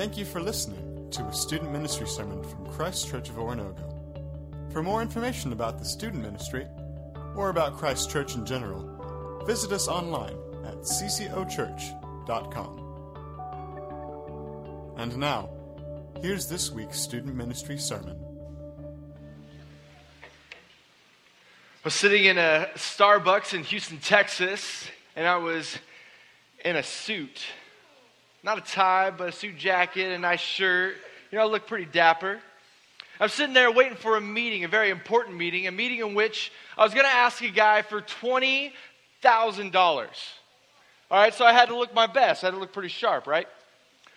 Thank you for listening to a student ministry sermon from Christ Church of Oronogo. For more information about the student ministry, or about Christ Church in general, visit us online at ccochurch.com. And now, here's this week's student ministry sermon. I was sitting in a Starbucks in Houston, Texas, and I was in a suit. Not a tie, but a suit jacket, a nice shirt. You know, I look pretty dapper. I'm sitting there waiting for a meeting, a very important meeting, a meeting in which I was going to ask a guy for $20,000. All right, so I had to look my best. I had to look pretty sharp, right?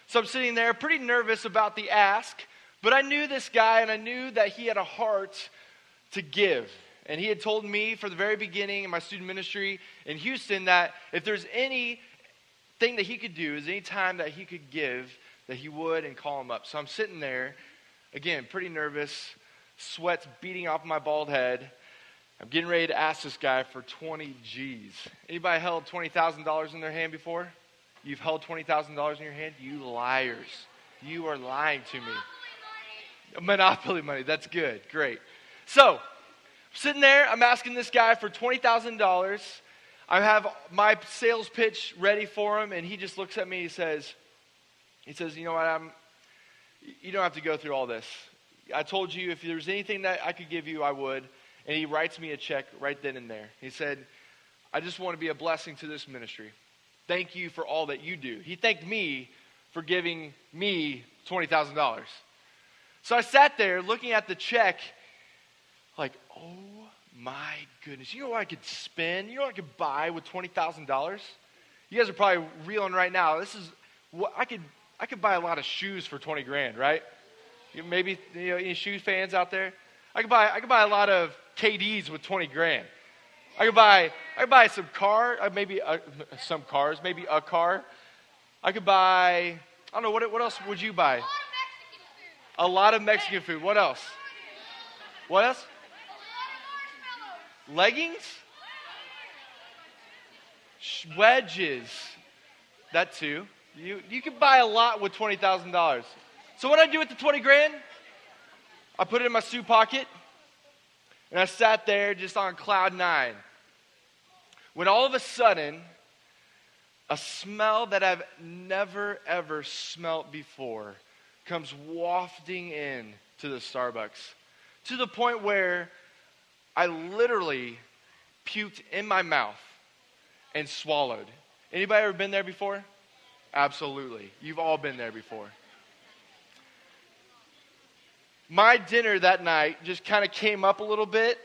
So I'm sitting there pretty nervous about the ask, but I knew this guy and I knew that he had a heart to give. And he had told me from the very beginning in my student ministry in Houston that if there's any thing that he could do, is any time that he could give, that he would and call him up. So I'm sitting there, again, pretty nervous, sweat's beating off my bald head. I'm getting ready to ask this guy for 20 G's. Anybody held $20,000 in their hand before? You've held $20,000 in your hand? You liars. You are lying to me. Monopoly money. That's good. Great. So, sitting there, I'm asking this guy for $20,000. I have my sales pitch ready for him, and he just looks at me. He says, he says, you know what, I'm, you don't have to go through all this. I told you if there was anything that I could give you, I would. And he writes me a check right then and there. He said, I just want to be a blessing to this ministry. Thank you for all that you do. He thanked me for giving me $20,000. So I sat there looking at the check, like, oh my goodness. You know what I could spend? You know what I could buy with $20,000? You guys are probably reeling right now. This is what I could I could buy a lot of shoes for 20 grand, right? You, maybe you know, any shoe fans out there? I could buy I could buy a lot of KDs with 20 grand. I could buy I could buy some car, uh, maybe a, some cars, maybe a car. I could buy I don't know what what else would you buy? A lot of Mexican food. What else? What else? Leggings? Wedges. That too. You, you can buy a lot with $20,000. So what I do with the 20 grand? I put it in my suit pocket and I sat there just on cloud nine. When all of a sudden, a smell that I've never ever smelt before comes wafting in to the Starbucks to the point where I literally puked in my mouth and swallowed. Anybody ever been there before? Absolutely. You've all been there before. My dinner that night just kind of came up a little bit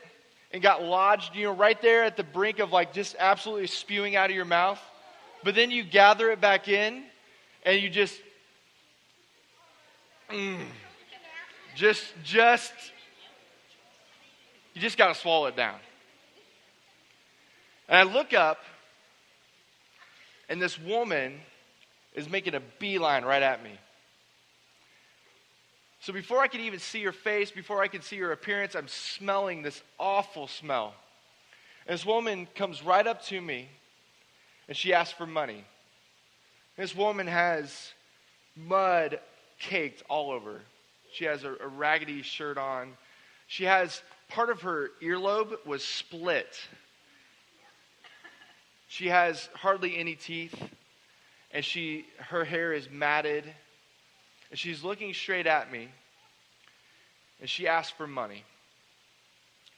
and got lodged, you know, right there at the brink of like just absolutely spewing out of your mouth. But then you gather it back in and you just, mm, just, just you just got to swallow it down. And I look up, and this woman is making a beeline right at me. So before I could even see her face, before I could see her appearance, I'm smelling this awful smell. And this woman comes right up to me, and she asks for money. This woman has mud caked all over. She has a, a raggedy shirt on. She has part of her earlobe was split. She has hardly any teeth, and she, her hair is matted, and she's looking straight at me, and she asked for money.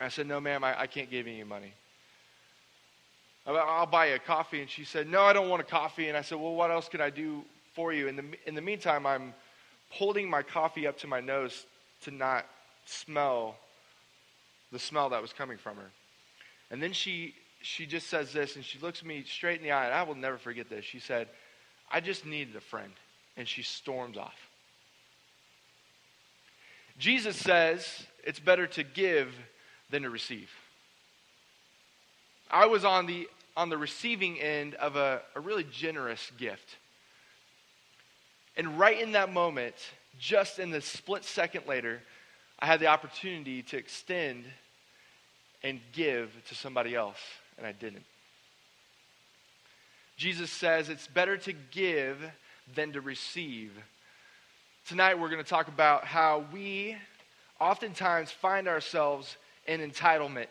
I said, No, ma'am, I, I can't give you any money. I'll buy you a coffee. And she said, No, I don't want a coffee. And I said, Well, what else can I do for you? In the, in the meantime, I'm holding my coffee up to my nose to not smell the smell that was coming from her. And then she, she just says this, and she looks me straight in the eye, and I will never forget this. She said, I just needed a friend. And she storms off. Jesus says it's better to give than to receive. I was on the, on the receiving end of a, a really generous gift. And right in that moment, just in the split second later, I had the opportunity to extend and give to somebody else, and I didn't. Jesus says it's better to give than to receive. Tonight, we're going to talk about how we oftentimes find ourselves in entitlement,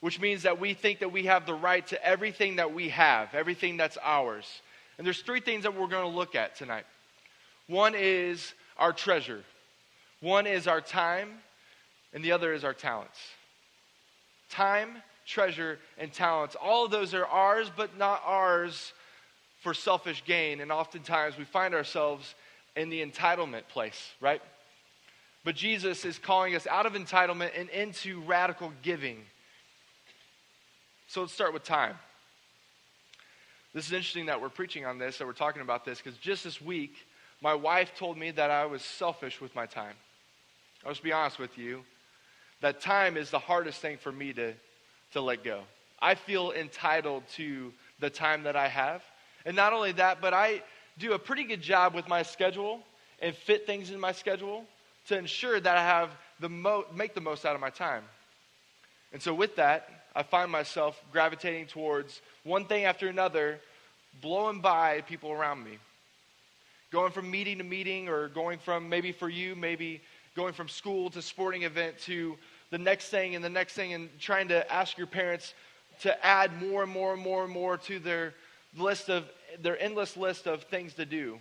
which means that we think that we have the right to everything that we have, everything that's ours. And there's three things that we're going to look at tonight. One is our treasure, one is our time, and the other is our talents. Time, treasure, and talents. All of those are ours, but not ours for selfish gain. And oftentimes we find ourselves in the entitlement place, right? But Jesus is calling us out of entitlement and into radical giving. So let's start with time. This is interesting that we're preaching on this, that we're talking about this, because just this week, my wife told me that I was selfish with my time. I'll just be honest with you. That time is the hardest thing for me to, to let go. I feel entitled to the time that I have. And not only that, but I do a pretty good job with my schedule and fit things in my schedule to ensure that I have the mo- make the most out of my time. And so with that, I find myself gravitating towards one thing after another, blowing by people around me. Going from meeting to meeting, or going from maybe for you, maybe going from school to sporting event to the next thing and the next thing, and trying to ask your parents to add more and more and more and more to their list of their endless list of things to do.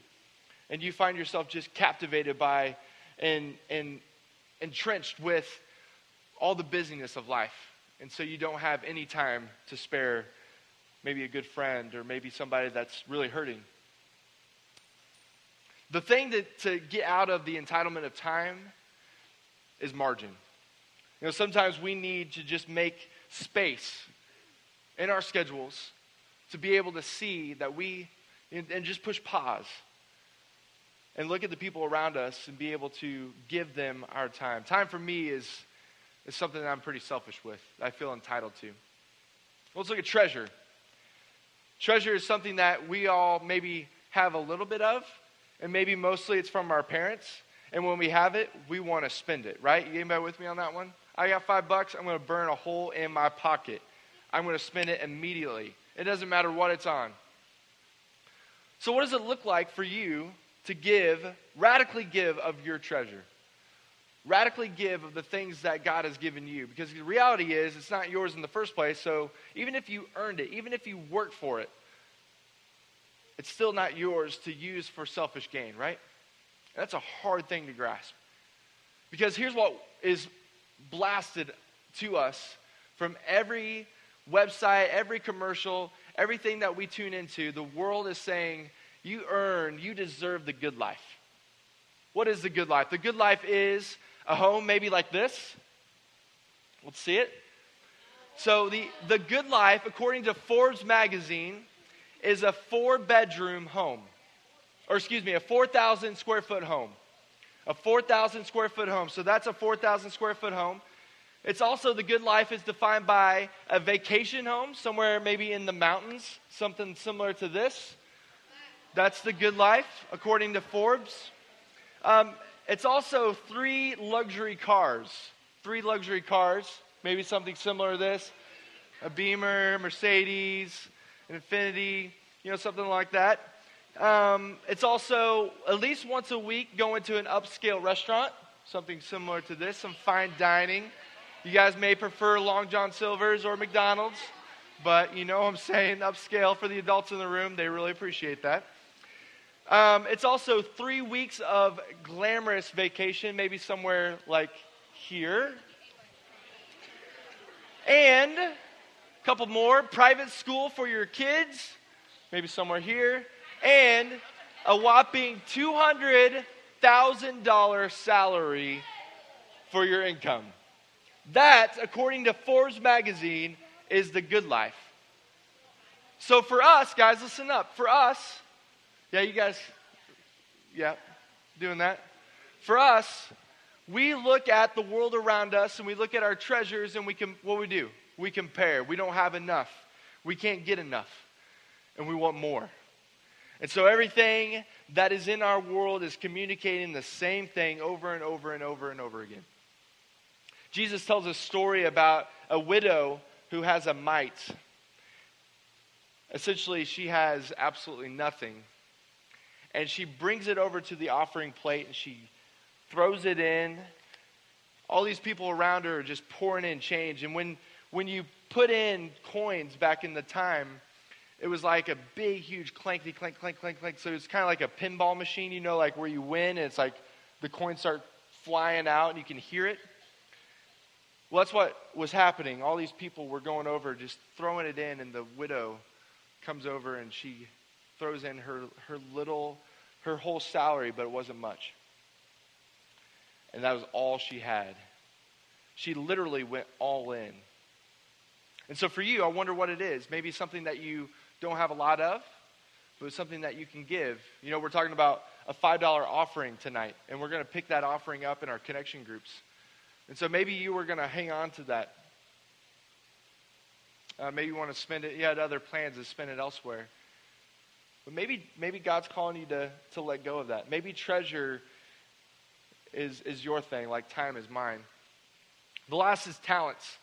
And you find yourself just captivated by and, and entrenched with all the busyness of life. And so you don't have any time to spare maybe a good friend or maybe somebody that's really hurting. The thing that, to get out of the entitlement of time is margin. You know, sometimes we need to just make space in our schedules to be able to see that we, and, just push pause and look at the people around us and be able to give them our time. Time for me is, is something that I'm pretty selfish with, I feel entitled to. Let's look at treasure. Treasure is something that we all maybe have a little bit of, and maybe mostly it's from our parents. And when we have it, we want to spend it, right? You anybody with me on that one? I got five bucks, I'm going to burn a hole in my pocket. I'm going to spend it immediately. It doesn't matter what it's on. So, what does it look like for you to give, radically give of your treasure. Radically give of the things that God has given you. Because the reality is, it's not yours in the first place. So even if you earned it, even if you worked for it, it's still not yours to use for selfish gain, right? That's a hard thing to grasp. Because here's what is blasted to us from every website, every commercial, everything that we tune into. The world is saying, you earn, you deserve the good life. What is the good life? The good life is a home maybe like this. Let's see it. So, the, the good life, according to Forbes magazine, is a four bedroom home. Or, excuse me, a 4,000 square foot home. A 4,000 square foot home. So, that's a 4,000 square foot home. It's also the good life is defined by a vacation home, somewhere maybe in the mountains, something similar to this. That's the good life, according to Forbes. Um, it's also three luxury cars. Three luxury cars, maybe something similar to this a Beamer, Mercedes, an Infiniti, you know, something like that. Um, it's also at least once a week going to an upscale restaurant, something similar to this, some fine dining. You guys may prefer Long John Silver's or McDonald's, but you know I'm saying upscale for the adults in the room. They really appreciate that. Um, it's also three weeks of glamorous vacation, maybe somewhere like here. And a couple more private school for your kids, maybe somewhere here. And a whopping $200,000 salary for your income. That, according to Forbes magazine, is the good life. So for us, guys, listen up. For us, yeah, you guys, yeah, doing that. For us, we look at the world around us and we look at our treasures and we can, what we do? We compare. We don't have enough. We can't get enough. And we want more. And so everything that is in our world is communicating the same thing over and over and over and over again. Jesus tells a story about a widow who has a mite. Essentially, she has absolutely nothing and she brings it over to the offering plate and she throws it in. All these people around her are just pouring in change. And when, when you put in coins back in the time, it was like a big, huge clanky, clank, clank, clank, clank. So it's kind of like a pinball machine, you know, like where you win and it's like the coins start flying out and you can hear it. Well, that's what was happening. All these people were going over, just throwing it in, and the widow comes over and she throws in her, her little, her whole salary, but it wasn't much. And that was all she had. She literally went all in. And so for you, I wonder what it is. Maybe something that you don't have a lot of, but it's something that you can give. You know, we're talking about a $5 offering tonight, and we're going to pick that offering up in our connection groups. And so maybe you were going to hang on to that. Uh, maybe you want to spend it. You had other plans to spend it elsewhere. But maybe, maybe God's calling you to, to let go of that. Maybe treasure is, is your thing, like time is mine. The last is talents.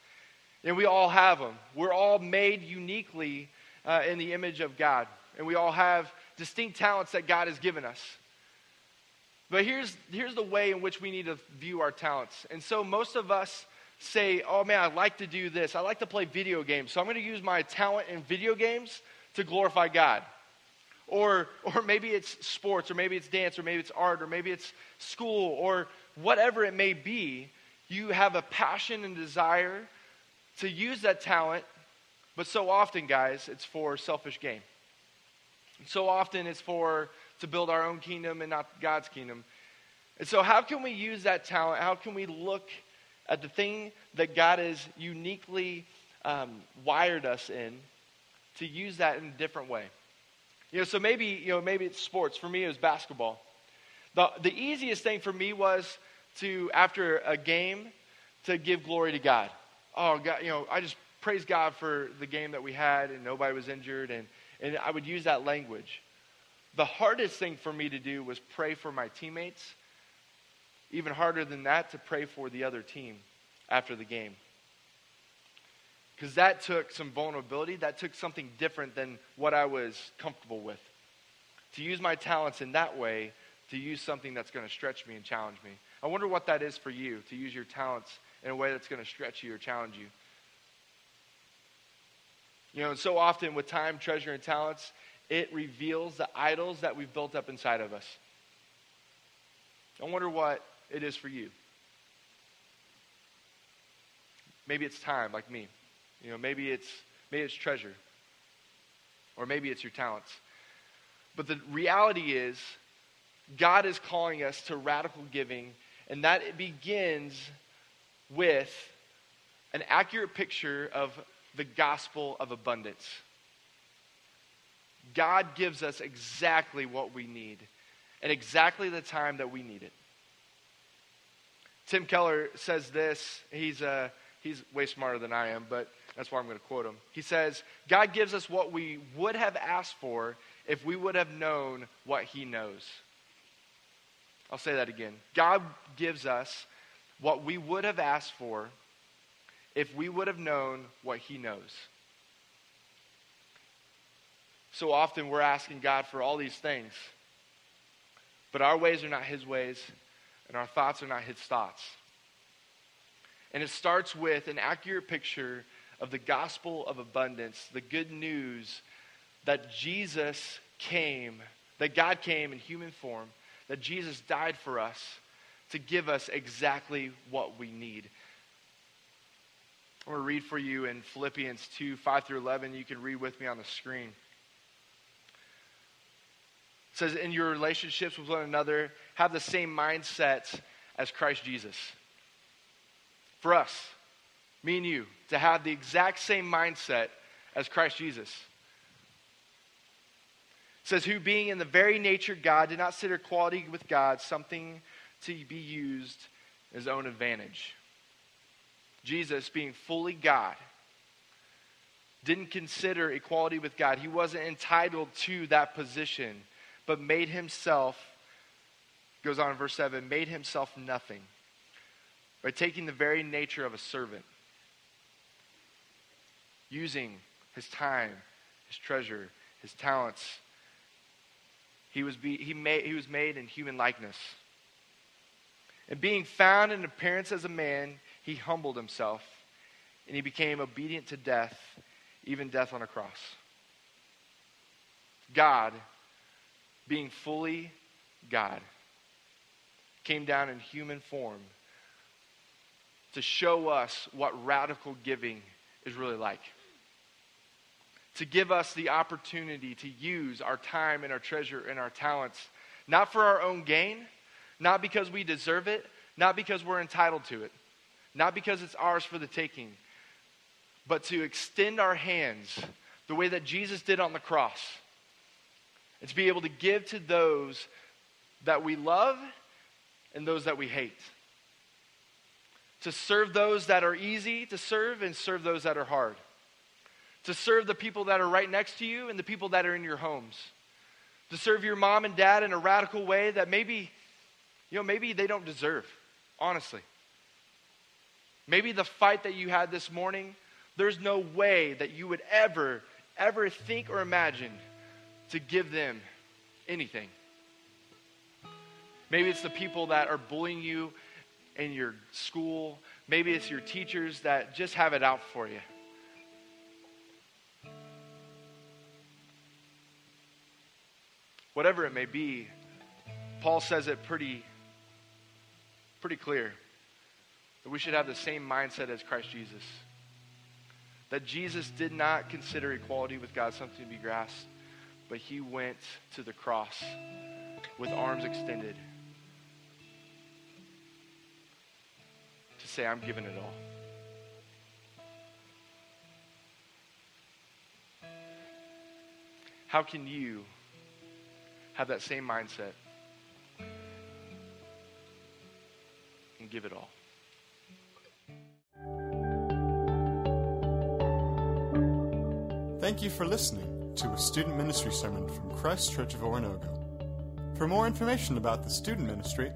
And we all have them. We're all made uniquely uh, in the image of God. And we all have distinct talents that God has given us. But here's, here's the way in which we need to view our talents. And so most of us say, oh man, I like to do this. I like to play video games. So I'm going to use my talent in video games to glorify God. Or, or maybe it's sports, or maybe it's dance, or maybe it's art, or maybe it's school, or whatever it may be. You have a passion and desire to use that talent, but so often, guys, it's for selfish gain. So often it's for to build our own kingdom and not God's kingdom. And so, how can we use that talent? How can we look at the thing that God has uniquely um, wired us in to use that in a different way? You know, so maybe, you know, maybe it's sports. For me, it was basketball. The, the easiest thing for me was to, after a game, to give glory to God. Oh, God, you know, I just praise God for the game that we had and nobody was injured. And, and I would use that language. The hardest thing for me to do was pray for my teammates. Even harder than that, to pray for the other team after the game. Because that took some vulnerability, that took something different than what I was comfortable with. To use my talents in that way, to use something that's going to stretch me and challenge me. I wonder what that is for you, to use your talents in a way that's going to stretch you or challenge you. You know, and so often with time, treasure, and talents, it reveals the idols that we've built up inside of us. I wonder what it is for you. Maybe it's time, like me. You know, maybe it's maybe it's treasure. Or maybe it's your talents. But the reality is, God is calling us to radical giving, and that it begins with an accurate picture of the gospel of abundance. God gives us exactly what we need at exactly the time that we need it. Tim Keller says this. He's, uh, he's way smarter than I am, but that's why I'm going to quote him. He says, God gives us what we would have asked for if we would have known what he knows. I'll say that again. God gives us what we would have asked for if we would have known what he knows. So often we're asking God for all these things, but our ways are not his ways, and our thoughts are not his thoughts. And it starts with an accurate picture of the gospel of abundance, the good news that Jesus came, that God came in human form, that Jesus died for us to give us exactly what we need. I'm going to read for you in Philippians 2 5 through 11. You can read with me on the screen. It says, In your relationships with one another, have the same mindset as Christ Jesus. For us, me and you, to have the exact same mindset as Christ Jesus. It says, Who being in the very nature God did not consider equality with God something to be used as his own advantage. Jesus, being fully God, didn't consider equality with God. He wasn't entitled to that position, but made himself, goes on in verse 7, made himself nothing by taking the very nature of a servant, using his time, his treasure, his talents He was, be, he, made, he was made in human likeness. And being found in appearance as a man, he humbled himself and he became obedient to death, even death on a cross. God, being fully God, came down in human form to show us what radical giving is really like. To give us the opportunity to use our time and our treasure and our talents, not for our own gain, not because we deserve it, not because we're entitled to it, not because it's ours for the taking, but to extend our hands the way that Jesus did on the cross. And to be able to give to those that we love and those that we hate. To serve those that are easy to serve and serve those that are hard. To serve the people that are right next to you and the people that are in your homes. To serve your mom and dad in a radical way that maybe, you know, maybe they don't deserve, honestly. Maybe the fight that you had this morning, there's no way that you would ever, ever think or imagine to give them anything. Maybe it's the people that are bullying you in your school. Maybe it's your teachers that just have it out for you. Whatever it may be, Paul says it pretty, pretty clear that we should have the same mindset as Christ Jesus. That Jesus did not consider equality with God something to be grasped, but he went to the cross with arms extended to say, I'm giving it all. How can you have that same mindset and give it all? Thank you for listening to a student ministry sermon from Christ Church of Oronogo. For more information about the student ministry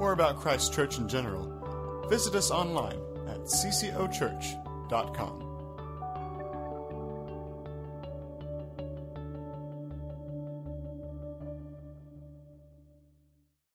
or about Christ Church in general, visit us online at ccochurch.com.